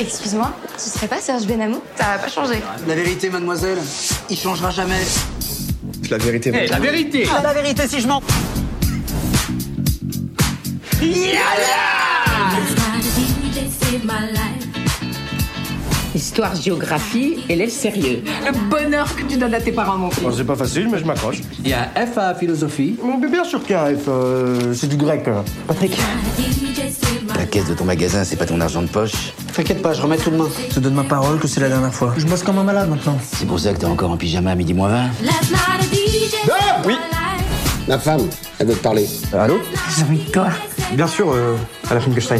Excuse-moi, ce serait pas Serge Benamou? Ça va pas changé. La vérité, mademoiselle, il changera jamais. La vérité. Eh, la vérité Ah, la vérité, si je mens. Histoire, géographie, élève sérieux. Le bonheur que tu donnes à tes parents, mon fils. c'est pas facile, mais je m'accroche. Il y a F à philosophie. Mais bien sûr qu'il y a un F, euh, c'est du grec. Patrick, La caisse de ton magasin, c'est pas ton argent de poche. t'inquiète pas, je remets tout demain. Je te donne ma parole que c'est la dernière fois. Je bosse comme un malade maintenant. C'est pour ça que t'es encore en pyjama à midi moins 20 oui. Ma femme, elle veut te parler. allô? J'ai envie de toi. Bien sûr, euh, à la Finkelstein.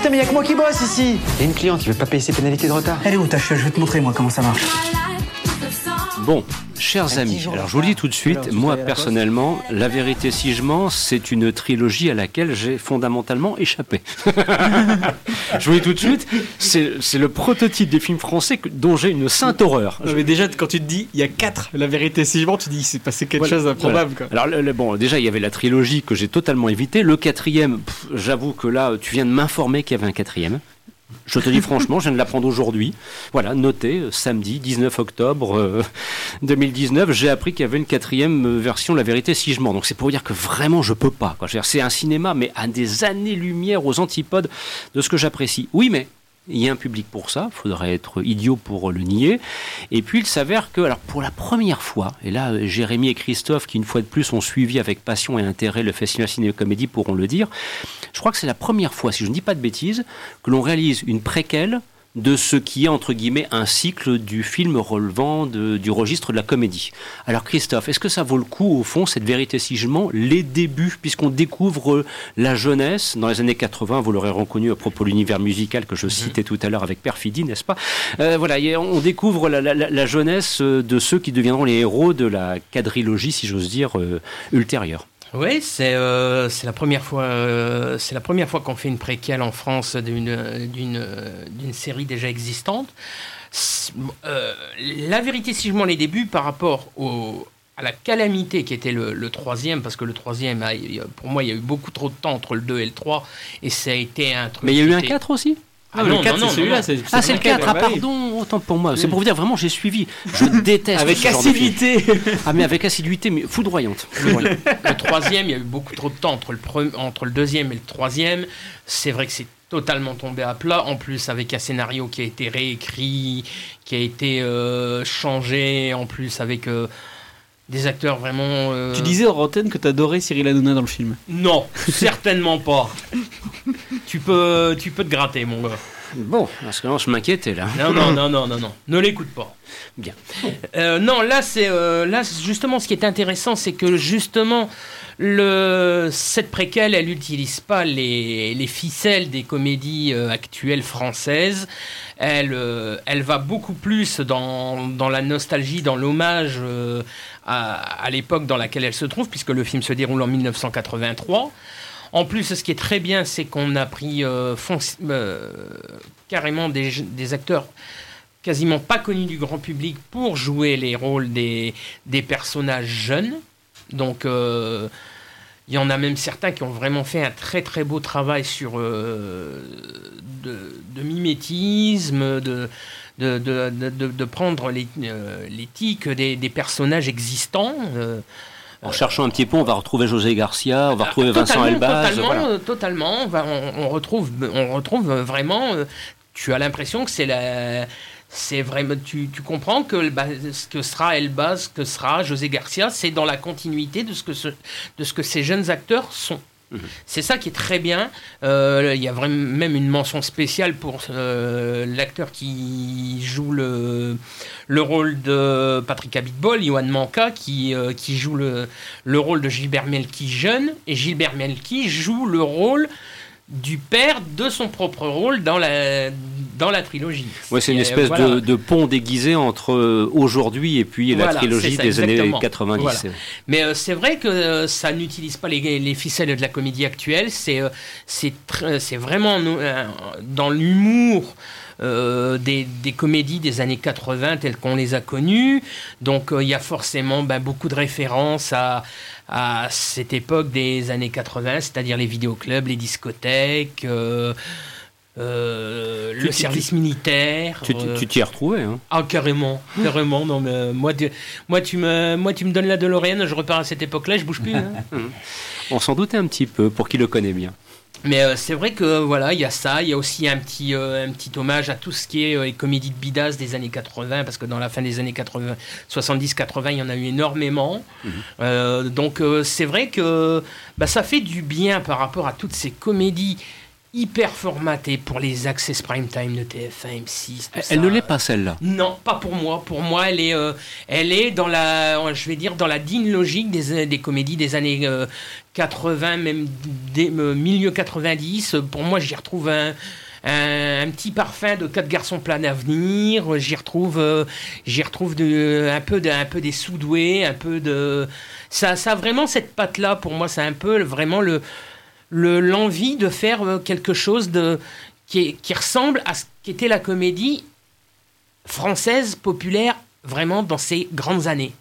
Putain, mais y'a que moi qui bosse ici. Il y a une cliente qui veut pas payer ses pénalités de retard. Elle est où ta cheveux Je vais te montrer, moi, comment ça marche. Bon, chers amis, alors je vous le dis tout de suite, moi personnellement, La vérité si je mens, c'est une trilogie à laquelle j'ai fondamentalement échappé. je vous le dis tout de suite, c'est le prototype des films français que- dont j'ai une sainte horreur. Non, mais déjà, quand tu te dis, il y a quatre, la vérité, si je mens, tu te dis, il s'est passé quelque Voilà, chose d'improbable, voilà. Alors le- le- bon, déjà il y avait la trilogie que j'ai totalement évité. Le quatrième, j'avoue que là, tu viens de m'informer qu'il y avait un quatrième. Je te dis franchement, je viens de l'apprendre aujourd'hui. Voilà, noté, euh, samedi 19 octobre euh, 2019, j'ai appris qu'il y avait une quatrième euh, version La Vérité si je mens. Donc c'est pour dire que vraiment je peux pas. C'est un cinéma, mais à des années-lumière aux antipodes de ce que j'apprécie. Oui, mais il y a un public pour ça, il faudrait être idiot pour le nier. Et puis il s'avère que, alors pour la première fois, et là Jérémy et Christophe, qui une fois de plus ont suivi avec passion et intérêt le Festival Ciné-Comédie, pourront le dire, je crois que c'est la première fois, si je ne dis pas de bêtises, que l'on réalise une préquelle de ce qui est entre guillemets un cycle du film relevant de- du registre de la comédie. Alors Christophe, est-ce que ça vaut le coup au fond cette vérité si je mens, les débuts puisqu'on découvre la jeunesse dans les années 80, vous l'aurez reconnu à propos de l'univers musical que je citais tout à l'heure avec perfidie, n'est-ce pas? Euh, Voilà, on découvre la, la- la- jeunesse de ceux qui deviendront les héros de la quadrilogie, si j'ose dire, euh, ultérieure. Oui, c'est euh, c'est la première fois, euh, c'est la première fois qu'on fait une préquelle en France d'une série déjà existante. Euh, la vérité, si je m'en les débuts par rapport au à la calamité qui était le, le troisième, parce que le troisième, a- pour moi, il y a eu beaucoup trop de temps entre le 2 et le 3, et ça a été un truc. Mais il y a eu un était- 4 aussi? Ah Non, non, le 4, non, non, c'est celui-là. Ah, c'est le 4, ah, bah pardon, autant pour moi. C'est pour vous dire, vraiment, j'ai suivi. Je déteste Avec ce genre de film. assiduité. Ah, mais avec assiduité, mais foudroyante. Le, le troisième, il y a eu beaucoup trop de temps entre le, pre- entre le deuxième et le troisième. C'est vrai que c'est totalement tombé à plat. En plus, avec un scénario qui a été réécrit, qui a été euh, changé. En plus, avec euh, des acteurs vraiment. euh, Tu disais hors antenne que t'adorais Cyril Hanouna dans le film. Non, certainement pas. tu, peux, tu peux te gratter, mon gars. Bon, parce que là, je m'inquiétais, là. Non, non, non, non, non, non. Ne l'écoute pas. Bien. Euh, non, là, c'est euh, là justement ce qui est intéressant, c'est que justement le cette préquelle, elle n'utilise pas les, les ficelles des comédies euh, actuelles françaises. Elle, euh, elle va beaucoup plus dans, dans la nostalgie, dans l'hommage euh, à, l'époque dans laquelle elle se trouve, puisque le film se déroule en 1983. En plus, ce qui est très bien, c'est qu'on a pris euh, euh, carrément des, acteurs quasiment pas connus du grand public pour jouer les rôles des, des personnages jeunes. Donc, euh, il y en a même certains qui ont vraiment fait un très très beau travail sur euh, de, de mimétisme, de, de, prendre les, euh, tics des, des personnages existants. euh, En cherchant un petit peu, on va retrouver José Garcia, on va retrouver Vincent Elbaz. Totalement, voilà. totalement. On, va- on- on retrouve, on retrouve vraiment. euh, tu as l'impression que c'est la. C'est vraiment, tu, tu comprends que bah, ce que sera Elbaz, ce que sera José Garcia, c'est dans la continuité de ce que, ce- de ce que ces jeunes acteurs sont. Mhm. C'est ça qui est très bien. Euh, Il y a vraiment même une mention spéciale pour euh, l'acteur qui joue le, le rôle de Patrick Abitbol, Yohan Manka, qui, euh, qui joue le, le rôle de Gilbert Melki jeune, et Gilbert Melki joue le rôle du père de son propre rôle dans la, dans la trilogie. Ouais, c'est une Et, espèce voilà. de, de pont déguisé entre euh, aujourd'hui et puis la trilogie ça, des années exactement. 90. Voilà. Mais euh, c'est vrai que euh, ça n'utilise pas les, les ficelles de la comédie actuelle. C'est euh, c'est vraiment euh, dans l'humour. Euh, des, des comédies des années 80 telles qu'on les a connues. Donc euh, il y a forcément ben, beaucoup de références à, à cette époque des années 80, c'est-à-dire les vidéoclubs, les discothèques. euh, Tu- le tu- service militaire. Tu t'y es retrouvé, hein Ah carrément, carrément. Non mais moi, tu, moi tu me, moi tu me donnes la DeLorean, je repars à cette époque-là, je bouge plus. hein. On s'en doutait un petit peu, pour qui le connaît bien. Mais euh, c'est vrai que voilà, il y a ça, il y a aussi un petit, euh, un petit hommage à tout ce qui est euh, les comédies de bidas des années 80, parce que dans la fin des années 80, 70-80, il y en a eu énormément. Euh, donc c'est vrai que bah, ça fait du bien par rapport à toutes ces comédies hyper formatées pour les access prime time de TF1, M6. tout Elle, ne l'est pas celle-là. Non, pas pour moi. Pour moi, elle est, euh, elle est dans la, je vais dire, dans la digne logique des, des comédies des années euh, 80, même des, euh, milieu 90. Pour moi, j'y retrouve un, un, un petit parfum de quatre garçons plein d'avenir. J'y retrouve, euh, j'y retrouve de, un peu, de, un peu des soudoués, un peu de, ça, ça a vraiment cette patte là. Pour moi, c'est un peu vraiment le, le- l'envie de faire euh, quelque chose de qui, qui ressemble à ce qu'était la comédie française populaire vraiment dans ces grandes années.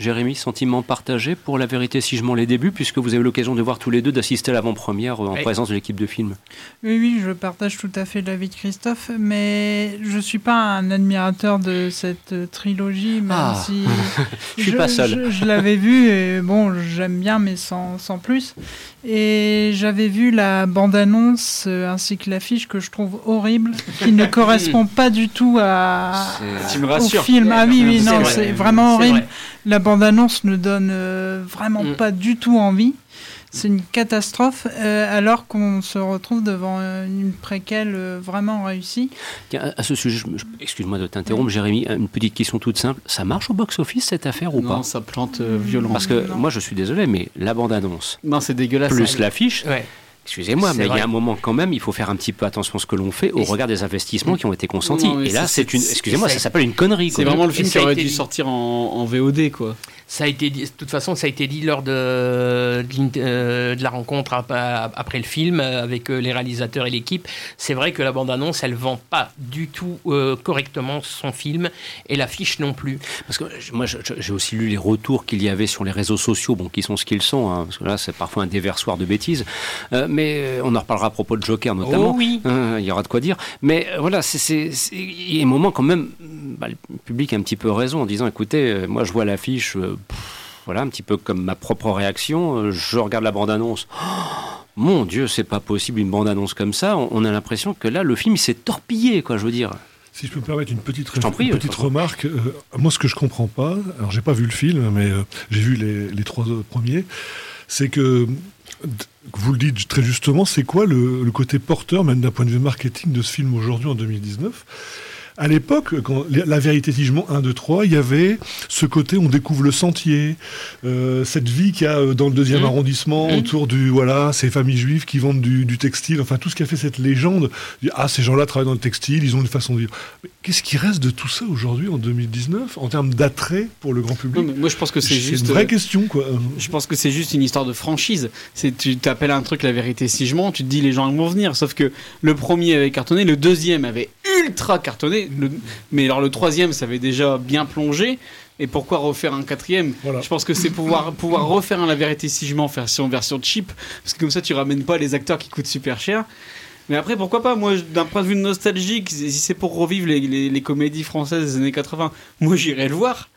Jérémy, sentiment partagé pour la vérité si je m'en les débuts, puisque vous avez l'occasion de voir tous les deux, d'assister à l'avant-première euh, en Oui. présence de l'équipe de film. Oui, oui, je partage tout à fait l'avis de Christophe, mais je suis pas un admirateur de cette euh, trilogie, même Ah. si Je suis pas seul. Je, je l'avais vu et bon, j'aime bien, mais sans, sans plus. Et j'avais vu la bande-annonce euh, ainsi que l'affiche que je trouve horrible, qui ne correspond pas du tout à, au film. Ah oui, oui, non, c'est vraiment C'est horrible. La bande-annonce ne donne euh, vraiment Mm. pas du tout envie. C'est une catastrophe, euh, alors qu'on se retrouve devant euh, une préquelle euh, vraiment réussie. Tiens, à ce sujet, excuse-moi de t'interrompre, Jérémy, une petite question toute simple. Ça marche au box-office cette affaire ou Non, pas? ça plante euh, violent. Parce que Non. moi, je suis désolé, mais la bande-annonce, Non, c'est dégueulasse. plus l'affiche, Ouais. Excusez-moi, mais il y a un moment quand même, il faut faire un petit peu attention à ce que l'on fait au Et regard des investissements qui ont été consentis. Non, Et là, c'est une. Excusez-moi, ça- s'appelle une connerie. C'est vraiment le film qui a aurait dû dit. sortir en, en VOD, quoi. Ça a été dit, de toute façon, ça a été dit lors de, de, euh, de la rencontre ap- après le film euh, avec euh, les réalisateurs et l'équipe. C'est vrai que la bande-annonce, elle vend pas du tout euh, correctement son film et l'affiche non plus. Parce que moi, j'ai aussi lu les retours qu'il y avait sur les réseaux sociaux, bon, qui sont ce qu'ils sont, hein, parce que là, c'est parfois un déversoir de bêtises. Euh, mais euh, on en reparlera à propos de Joker notamment. Oh oui. Hein, Il y aura de quoi dire. Mais euh, voilà, c'est- c'est- c'est- il y a un moment quand même, bah, le public a un petit peu raison en disant, écoutez, euh, moi, je vois l'affiche. pff, voilà, un petit peu comme ma propre réaction. Je regarde la bande-annonce. Oh, mon Dieu, c'est pas possible une bande-annonce comme ça. On, a l'impression que là, le film, il s'est torpillé, quoi, je veux dire. Si je peux me permettre une petite, prie, une petite remarque, euh, moi ce que je comprends pas, alors j'ai pas vu le film, mais euh, j'ai vu les, les trois premiers, c'est que, vous le dites très justement, c'est quoi le, côté porteur, même d'un point de vue marketing, de ce film aujourd'hui en 2019 à l'époque, quand la vérité Tigement 1, 2, 3, il y avait ce côté, on découvre le sentier, euh, cette vie qu'il y a euh, dans le deuxième Mmh. arrondissement, Mmh. autour du, voilà, ces familles juives qui vendent du, du textile, enfin tout ce qui a fait cette légende. Ah, ces gens-là travaillent dans le textile, ils ont une façon de vivre. Qu'est-ce qui reste de tout ça aujourd'hui, en 2019, en termes d'attrait pour le grand public? Non, moi, je pense que c'est C'est juste. une vraie euh, question, quoi. Je pense que c'est juste une histoire de franchise. C'est tu t'appelles un truc la vérité mens, tu te dis les gens vont venir. Sauf que le premier avait cartonné, le deuxième avait ultra cartonné, le- mais alors le troisième ça avait déjà bien plongé. Et pourquoi refaire un quatrième? Voilà. Je pense que c'est pouvoir pouvoir refaire un la vérité si je version version cheap, parce que comme ça tu ramènes pas les acteurs qui coûtent super cher. Mais après, pourquoi pas? Moi, d'un point de vue nostalgique, si c'est pour revivre les, les- les comédies françaises des années 80, moi j'irais le voir.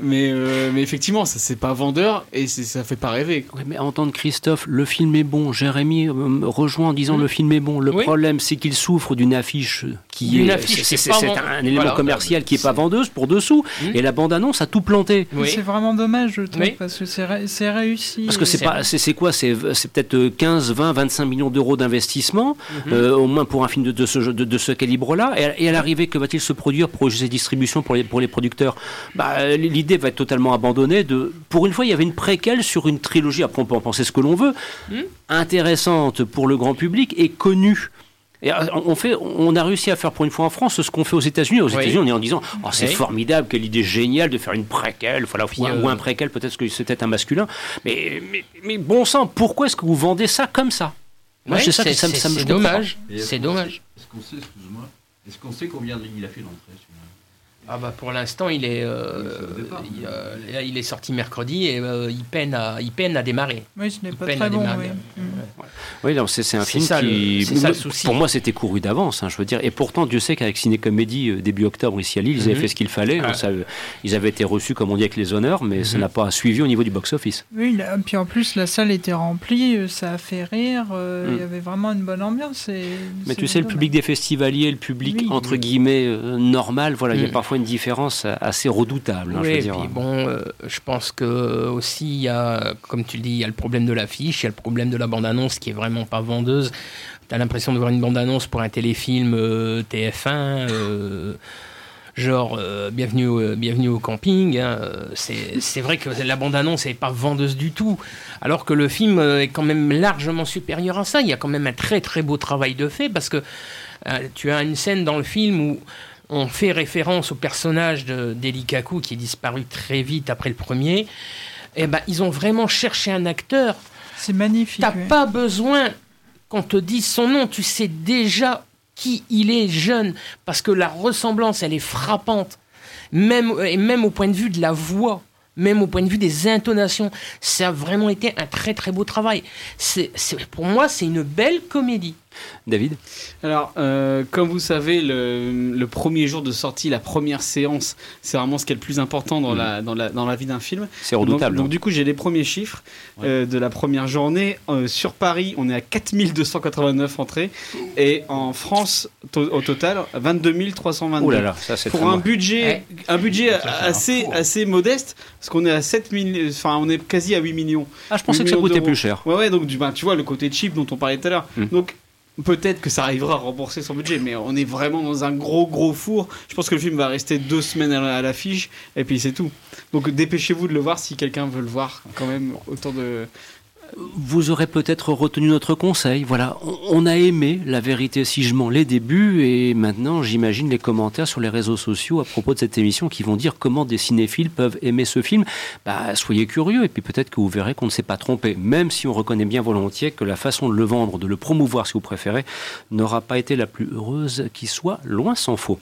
Mais, euh, mais effectivement, ça c'est pas vendeur et ça fait pas rêver. Ouais, mais entendre Christophe, le film est bon. Jérémy euh, me rejoint en disant le film est bon. Le Oui. problème, c'est qu'il souffre d'une affiche qui D'une est, affiche c'est, un élément Voilà. commercial qui est pas vendeuse pour dessous. Mm. Et la bande-annonce a tout planté. Oui. C'est vraiment dommage, je trouve, Oui. parce que c'est ré- c'est réussi. Parce que c'est C'est pas, quoi? C'est, peut-être euh, 15, 20, 25 millions d'euros d'investissement, Mhm. Euh, au moins pour un film de, de ce, de, de ce calibre-là. Et, à- et à l'arrivée, que va-t-il se produire pour ses distributions pour les, pour les producteurs? Bah, L'idée va être totalement abandonnée. De, pour une fois, il y avait une préquelle sur une trilogie, après on peut en penser ce que l'on veut, Mhm. intéressante pour le grand public et connue. Et euh, on, fait, on a réussi à faire pour une fois en France ce qu'on fait aux États-Unis. Aux Oui. États-Unis, on est en disant oh, c'est Oui. formidable, quelle idée géniale de faire une préquelle, voilà, ou, un, euh, ou un préquel, peut-être que c'était un masculin. Mais, mais, mais bon sang, pourquoi est-ce que vous vendez ça comme ça? Moi, Ouais, c'est ça me- me- dommage. C'est qu'on dommage. sait- Est-ce qu'on sait, excuse-moi, est-ce qu'on sait combien il a fait celui-là? Ah bah pour l'instant il est euh, il, euh, il est sorti mercredi et euh, il peine à il peine à démarrer. Oui, ce n'est pas peine très à bon. démarrer. oui. Mm. Oui, non, c'est c'est un film ça qui, ça le pour moi, c'était couru d'avance. hein, je veux dire, et pourtant, Dieu sait qu'avec Ciné Comédie début octobre ici à Lille, ils avaient Mhm. fait ce qu'il fallait. Ah. hein, ça, ils avaient été reçus, comme on dit, avec les honneurs, mais ça Mhm. n'a pas suivi au niveau du box-office. Oui, là- puis en plus la salle était remplie, ça a fait rire, euh, il Mm. y avait vraiment une bonne ambiance. et Mais tu sais, le public des festivaliers, le public Oui. entre guillemets euh, normal, voilà, il y a Mhm. Parfois une différence euh, assez redoutable. hein, je Oui, veux et dire. puis bon, euh, je pense que aussi il y a, comme tu le dis, il y a le problème de l'affiche, il y a le problème de la bande-annonce qui est vraiment pas vendeuse. Tu as l'impression de voir une bande-annonce pour un téléfilm euh, TF1. euh, Genre, euh, bienvenue, au, bienvenue au camping. hein, euh, C'est c'est vrai que la bande-annonce n'est pas vendeuse du tout. Alors que le film euh, est quand même largement supérieur à ça. Il y a quand même un très très beau travail de fait parce que euh, tu as une scène dans le film où on fait référence au personnage de d'Eli Kaku qui est disparu très vite après le premier. Et ben, ils ont vraiment cherché un acteur. C'est magnifique. T'as oui. pas besoin qu'on te dise son nom. Tu sais déjà qui il est jeune parce que la ressemblance, elle est frappante. Même, et même au point de vue de la voix, même au point de vue des intonations, ça a vraiment été un très très beau travail. C'est, c'est- pour moi, c'est une belle comédie. David Alors, euh, comme vous savez, le, le premier jour de sortie, la première séance, c'est vraiment ce qui est le plus important dans, Mhm. la, dans, la, dans la vie d'un film. C'est redoutable. Donc, donc, du coup, j'ai les premiers chiffres euh, de la première journée. Euh, sur Paris, on est à 4289 entrées. Et en France, to- au total, 22 322. Oh là là, ça c'est Pour un budget, un budget assez, assez modeste, parce qu'on est à 7 000, enfin, on est quasi à 8 millions. Ah, je pensais que ça coûtait plus cher. Ouais, ouais, donc du, bah, tu vois le côté cheap dont on parlait tout à l'heure. Mm. Donc peut-être que ça arrivera à rembourser son budget, mais on est vraiment dans un gros gros four. Je pense que le film va rester deux semaines à la- à l'affiche, et puis c'est tout. Donc dépêchez-vous de le voir si quelqu'un veut le voir, quand même, autant de. Vous aurez peut-être retenu notre conseil. Voilà, on, a aimé la vérité si je mens les débuts et maintenant j'imagine les commentaires sur les réseaux sociaux à propos de cette émission qui vont dire comment des cinéphiles peuvent aimer ce film. Bah, soyez curieux et puis peut-être que vous verrez qu'on ne s'est pas trompé, même si on reconnaît bien volontiers que la façon de le vendre, de le promouvoir si vous préférez, n'aura pas été la plus heureuse qui soit, loin s'en faut.